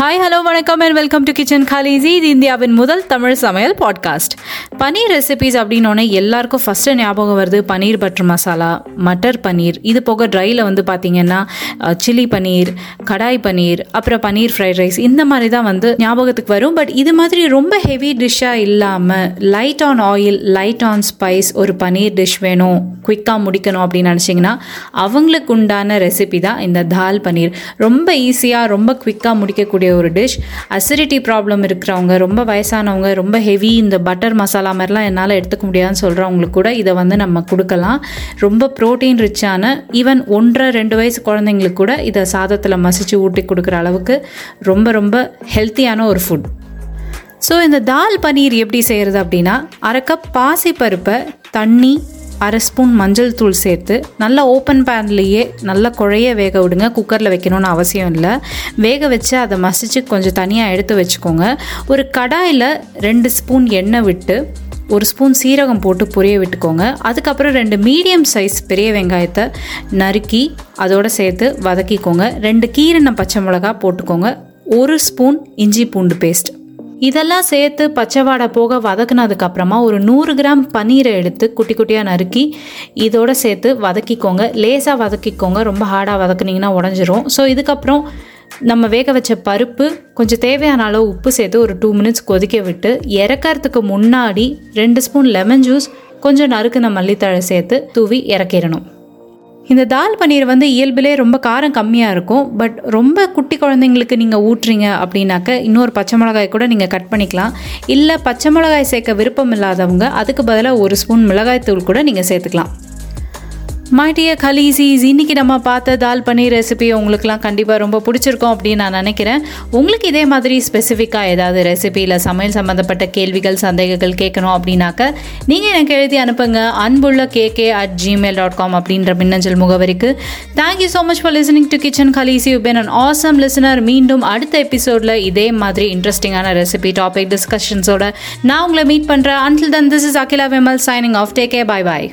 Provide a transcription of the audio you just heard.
Hi hello வணக்கம் and welcome to kitchen Khaleesi இது இந்தியாவின் முதல் தமிழ் சமையல் பாட்காஸ்ட் பனீர் ரெசிபிஸ் அப்படின்னோடனே எல்லாருக்கும் ஃபஸ்ட்டு ஞாபகம் வருது பனீர் பட்டர் மசாலா மட்டர் பனீர் இது போக ட்ரையில் வந்து பார்த்தீங்கன்னா சில்லி பனீர் கடாய் பனீர் அப்புறம் பனீர் ஃப்ரைட் ரைஸ் இந்த மாதிரி தான் வந்து ஞாபகத்துக்கு வரும். பட் இது மாதிரி ரொம்ப ஹெவி டிஷ்ஷாக இல்லாமல் light on oil light on spice ஒரு பனீர் டிஷ் வேணும். குயிக்காக முடிக்கணும் அப்படின்னு நினச்சிங்கன்னா அவங்களுக்கு உண்டான ரெசிபி தான் இந்த தால் பனீர் ரொம்ப ஈஸியாக ரொம்ப குயிக்காக முடிக்கக்கூடிய ஒரு டிஷ் அசிடிட்டி ப்ராப்ளம் இருக்கிறவங்க ரொம்ப வயசானவங்க ரொம்ப ஹெவி இந்த பட்டர் மசாலா மாதிரிலாம் என்னால் எடுத்துக்க முடியாதுன்னு சொல்கிறவங்களுக்கு கூட இதை வந்து நம்ம கொடுக்கலாம். ரொம்ப ப்ரோட்டீன் ரிச்சான ஈவன் ஒன்றரை ரெண்டு வயசு குழந்தைங்களுக்கு கூட இதை சாதத்தில் மசிச்சு ஊட்டி கொடுக்குற அளவுக்கு ரொம்ப ரொம்ப ஹெல்த்தியான ஒரு ஃபுட் ஸோ இந்த தால் பனீர் எப்படி செய்கிறது அப்படின்னா அரை கப் பாசிப்பருப்பை தண்ணி அரை ஸ்பூன் மஞ்சள் தூள் சேர்த்து நல்லா ஓப்பன் பேன்லேயே நல்லா குழைய வேக விடுங்க. குக்கரில் வைக்கணும்னு அவசியம் இல்லை. வேக வச்சு அதை மசிச்சு கொஞ்சம் தனியாக எடுத்து வச்சுக்கோங்க. ஒரு கடாயில் ரெண்டு ஸ்பூன் எண்ணெய் விட்டு ஒரு ஸ்பூன் சீரகம் போட்டு பொரிய விட்டுக்கோங்க. அதுக்கப்புறம் ரெண்டு மீடியம் சைஸ் பெரிய வெங்காயத்தை நறுக்கி அதோடு சேர்த்து வதக்கிக்கோங்க. ரெண்டு கீரின பச்சை மிளகா போட்டுக்கோங்க. ஒரு ஸ்பூன் இஞ்சி பூண்டு பேஸ்ட் இதெல்லாம் சேர்த்து பச்சைவாடை போக வதக்குனதுக்கப்புறமா ஒரு நூறு கிராம் பன்னீரை எடுத்து குட்டி குட்டியாக நறுக்கி இதோட சேர்த்து வதக்கிக்கோங்க. லேசாக வதக்கிக்கோங்க. ரொம்ப ஹார்டாக வதக்குனீங்கன்னா உடஞ்சிரும். ஸோ இதுக்கப்புறம் நம்ம வேக வச்ச பருப்பு கொஞ்சம் தேவையான அளவு உப்பு சேர்த்து ஒரு டூ மினிட்ஸ் கொதிக்க விட்டு இறக்கறதுக்கு முன்னாடி ரெண்டு ஸ்பூன் லெமன் ஜூஸ் கொஞ்சம் நறுக்குன மல்லித்தழை சேர்த்து தூவி இறக்கிடணும். இந்த தால் பன்னீர் வந்து இயல்பிலே ரொம்ப காரம் கம்மியாக இருக்கும். பட் ரொம்ப குட்டி குழந்தைங்களுக்கு நீங்கள் ஊட்டுறீங்க அப்படின்னாக்க இன்னொரு பச்சை மிளகாய் கூட நீங்கள் கட் பண்ணிக்கலாம். இல்லை பச்சை மிளகாய் சேர்க்க விருப்பம் இல்லாதவங்க அதுக்கு பதிலாக ஒரு ஸ்பூன் மிளகாய் தூள் கூட நீங்கள் சேர்த்துக்கலாம். மைடிய கலீசிஸ் இன்றைக்கி நம்ம பார்த்த தால் பன்னீர் ரெசிபி உங்களுக்குலாம் கண்டிப்பாக ரொம்ப பிடிச்சிருக்கும் அப்படின்னு நான் நினைக்கிறேன். உங்களுக்கு இதே மாதிரி ஸ்பெசிஃபிக்காக ஏதாவது ரெசிபி இல்லை சமையல் சம்மந்தப்பட்ட கேள்விகள் சந்தேகங்கள் கேட்கணும் அப்படின்னாக்க நீங்கள் எனக்கு எழுதி அனுப்புங்க. அன்புள்ள KK at Gmail dot com அப்படின்ற மின்னஞ்சல் முகவரிக்கு. Thank you so much for listening to kitchen Khaleesi you and awesome listener மீண்டும் அடுத்த எபிசோடில் இதே மாதிரி இன்ட்ரெஸ்டிங்கான ரெசிபி டாபிக் டிஸ்கஷன்ஸோட நான் உங்களை மீட் பண்ணுறேன் until then this is Akila Vimal signing off take care bye bye